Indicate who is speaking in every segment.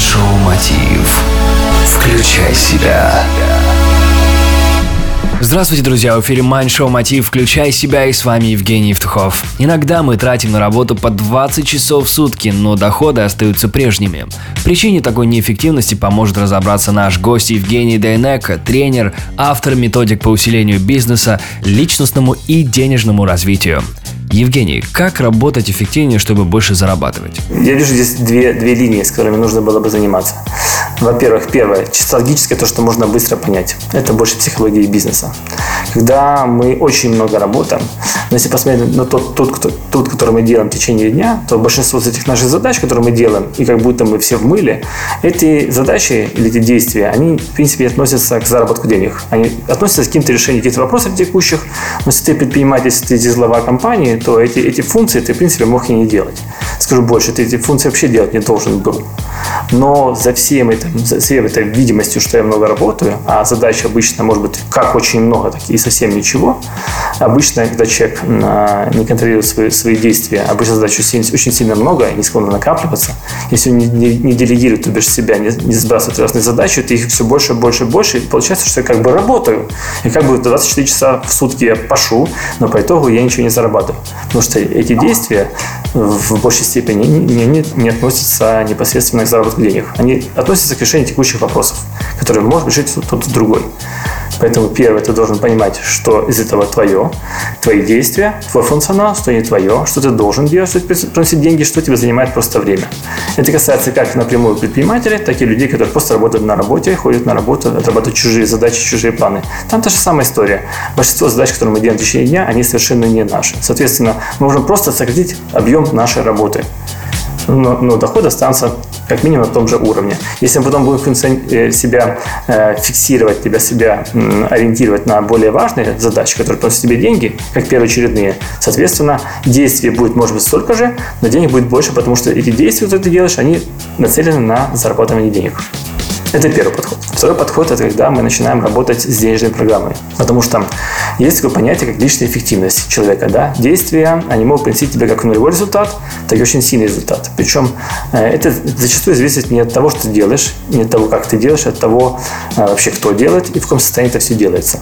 Speaker 1: Шоу Мотив. Включай себя. Здравствуйте, друзья! В эфире Майн Шоу Мотив «Включай себя» и с вами Евгений Евтухов. Иногда мы тратим на работу по 20 часов в сутки, но доходы остаются прежними. Причине такой неэффективности поможет разобраться наш гость Евгений Дайнека, тренер, автор методик по усилению бизнеса, личностному и денежному развитию. Евгений, как работать эффективнее, чтобы больше зарабатывать?
Speaker 2: Я вижу здесь две, две линии, с которыми нужно было бы заниматься. Во-первых, первое, чисто логическое, то, что можно быстро понять. Это больше психологии бизнеса. Когда мы очень много работаем, но если посмотреть на тот, тот, кто, тот, который мы делаем в течение дня, то большинство из этих наших задач, которые мы делаем, и как будто мы все в мыле, эти задачи или эти действия, они, в принципе, относятся к заработку денег. Они относятся к каким-то решениям каких-то вопросов текущих. Но если ты предприниматель, если ты глава компании, то эти, эти функции ты, в принципе, мог и не делать. Скажу больше, ты эти функции вообще делать не должен был. Но за всем этим, за всем этой видимостью, что я много работаю, а задача обычно может быть как очень много, так и совсем ничего, обычно, когда человек а, не контролирует свои, свои действия, обычно задач очень, сильно много, и не склонны накапливаться. Если он не, не, не делегирует, то бишь себя, не, не сбрасывает разные задачи, то их все больше, больше, больше, и получается, что я как бы работаю. И как бы 24 часа в сутки я пашу, но по итогу я ничего не зарабатываю. Потому что эти действия в большей степени не, не, не относятся непосредственно к заработку денег. Они относятся к решению текущих вопросов, которые может решить кто-то другой. Поэтому первое, ты должен понимать, что из этого твое, твои действия, твой функционал, что не твое, что ты должен делать, чтобы приносить деньги, что тебе занимает просто время. Это касается как напрямую предпринимателей, так и людей, которые просто работают на работе, ходят на работу, отрабатывают чужие задачи, чужие планы. Там та же самая история. Большинство задач, которые мы делаем в течение дня, они совершенно не наши. Соответственно, мы можем просто сократить объем нашей работы но, но доход останется как минимум на том же уровне. Если мы потом будем э, себя э, фиксировать, тебя себя ориентировать на более важные задачи, которые приносят тебе деньги, как первоочередные, соответственно, действий будет, может быть, столько же, но денег будет больше, потому что эти действия, которые ты делаешь, они нацелены на зарабатывание денег. Это первый подход. Второй подход – это когда мы начинаем работать с денежными программами. Потому что есть такое понятие, как личная эффективность человека. Да? Действия, они могут принести тебе как нулевой результат, так и очень сильный результат. Причем э, это зачастую зависит не от того, что ты делаешь, не от того, как ты делаешь, а от того, э, вообще кто делает и в каком состоянии это все делается.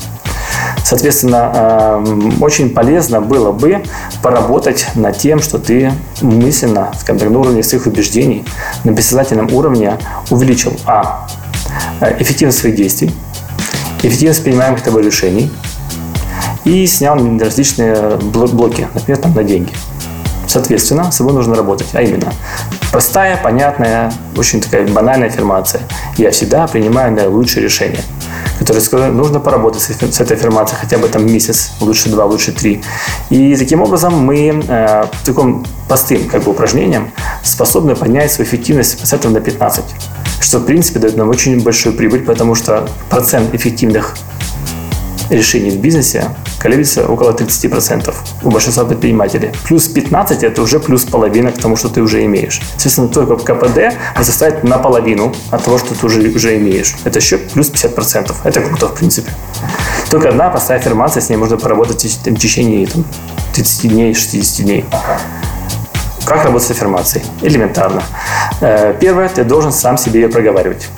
Speaker 2: Соответственно, э, очень полезно было бы поработать над тем, что ты мысленно, скажем так, на уровне своих убеждений, на бессознательном уровне увеличил, а, эффективность своих действий, эффективность принимаемых тобой решений и снял различные блоки, например, там, на деньги. Соответственно, с собой нужно работать, а именно простая, понятная, очень такая банальная аффирмация. Я всегда принимаю наилучшее решение которые нужно поработать с, этой аффирмацией хотя бы там месяц, лучше два, лучше три. И таким образом мы э, таким простым как бы упражнением способны поднять свою эффективность процентов на 15 что, в принципе, дает нам очень большую прибыль, потому что процент эффективных решений в бизнесе колеблется около 30% у большинства предпринимателей. Плюс 15 – это уже плюс половина к тому, что ты уже имеешь. Соответственно, только КПД составит наполовину от того, что ты уже, уже имеешь. Это еще плюс 50%. Это круто, в принципе. Только одна простая аффирмация, с ней можно поработать в течение там, 30 дней, 60 дней. Как работать с аффирмацией? Элементарно. Э, первое, ты должен сам себе ее проговаривать.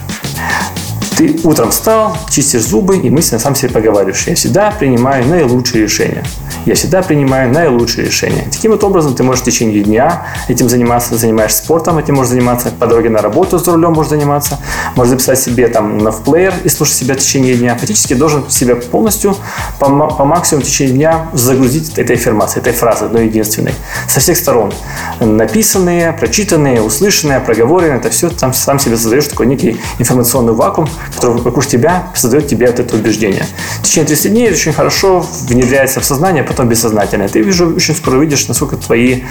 Speaker 2: Ты утром встал, чистишь зубы и мысленно сам себе проговариваешь. Я всегда принимаю наилучшие решения я всегда принимаю наилучшие решения. Таким вот образом ты можешь в течение дня этим заниматься, занимаешься спортом, этим можешь заниматься, по дороге на работу с рулем можешь заниматься, можешь записать себе там на плеер и слушать себя в течение дня. Фактически должен себя полностью по, по максимуму в течение дня загрузить этой информацией, этой фразой, одной единственной. Со всех сторон. Написанные, прочитанные, услышанные, проговоренные, это все там сам себе создаешь такой некий информационный вакуум, который вокруг тебя создает тебе вот это убеждение. В течение 30 дней очень хорошо внедряется в сознание, потом бессознательное. Ты уже очень скоро увидишь, насколько твои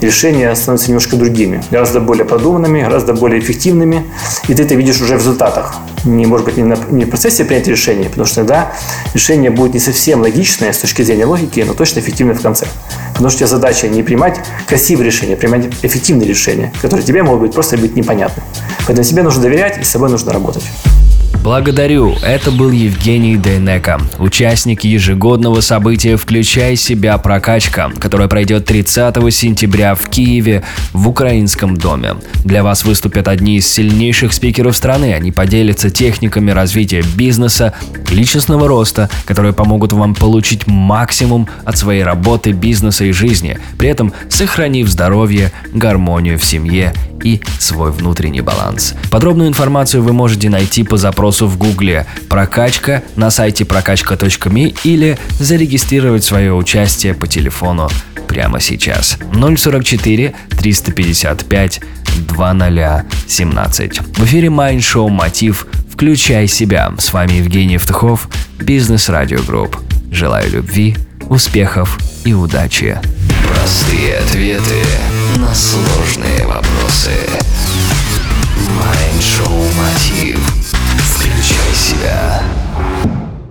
Speaker 2: решения становятся немножко другими, гораздо более продуманными, гораздо более эффективными, и ты это видишь уже в результатах. Не, может быть, не, на, не в процессе принятия решения, потому что тогда решение будет не совсем логичное с точки зрения логики, но точно эффективное в конце. Потому что у тебя задача не принимать красивые решения, а принимать эффективные решения, которые тебе могут быть просто быть непонятны. Поэтому себе нужно доверять и с собой нужно работать.
Speaker 1: Благодарю. Это был Евгений Дейнека, участник ежегодного события «Включай себя прокачка», которое пройдет 30 сентября в Киеве в Украинском доме. Для вас выступят одни из сильнейших спикеров страны. Они поделятся техниками развития бизнеса, личностного роста, которые помогут вам получить максимум от своей работы, бизнеса и жизни, при этом сохранив здоровье, гармонию в семье и свой внутренний баланс. Подробную информацию вы можете найти по запросу в гугле «Прокачка» на сайте прокачка.ми или зарегистрировать свое участие по телефону прямо сейчас. 044 355 2017. В эфире Mind Show Мотив «Включай себя». С вами Евгений Евтухов, Бизнес Радио Групп. Желаю любви, успехов и удачи.
Speaker 3: Простые ответы на сложные вопросы. Mind Show Мотив. Включай себя.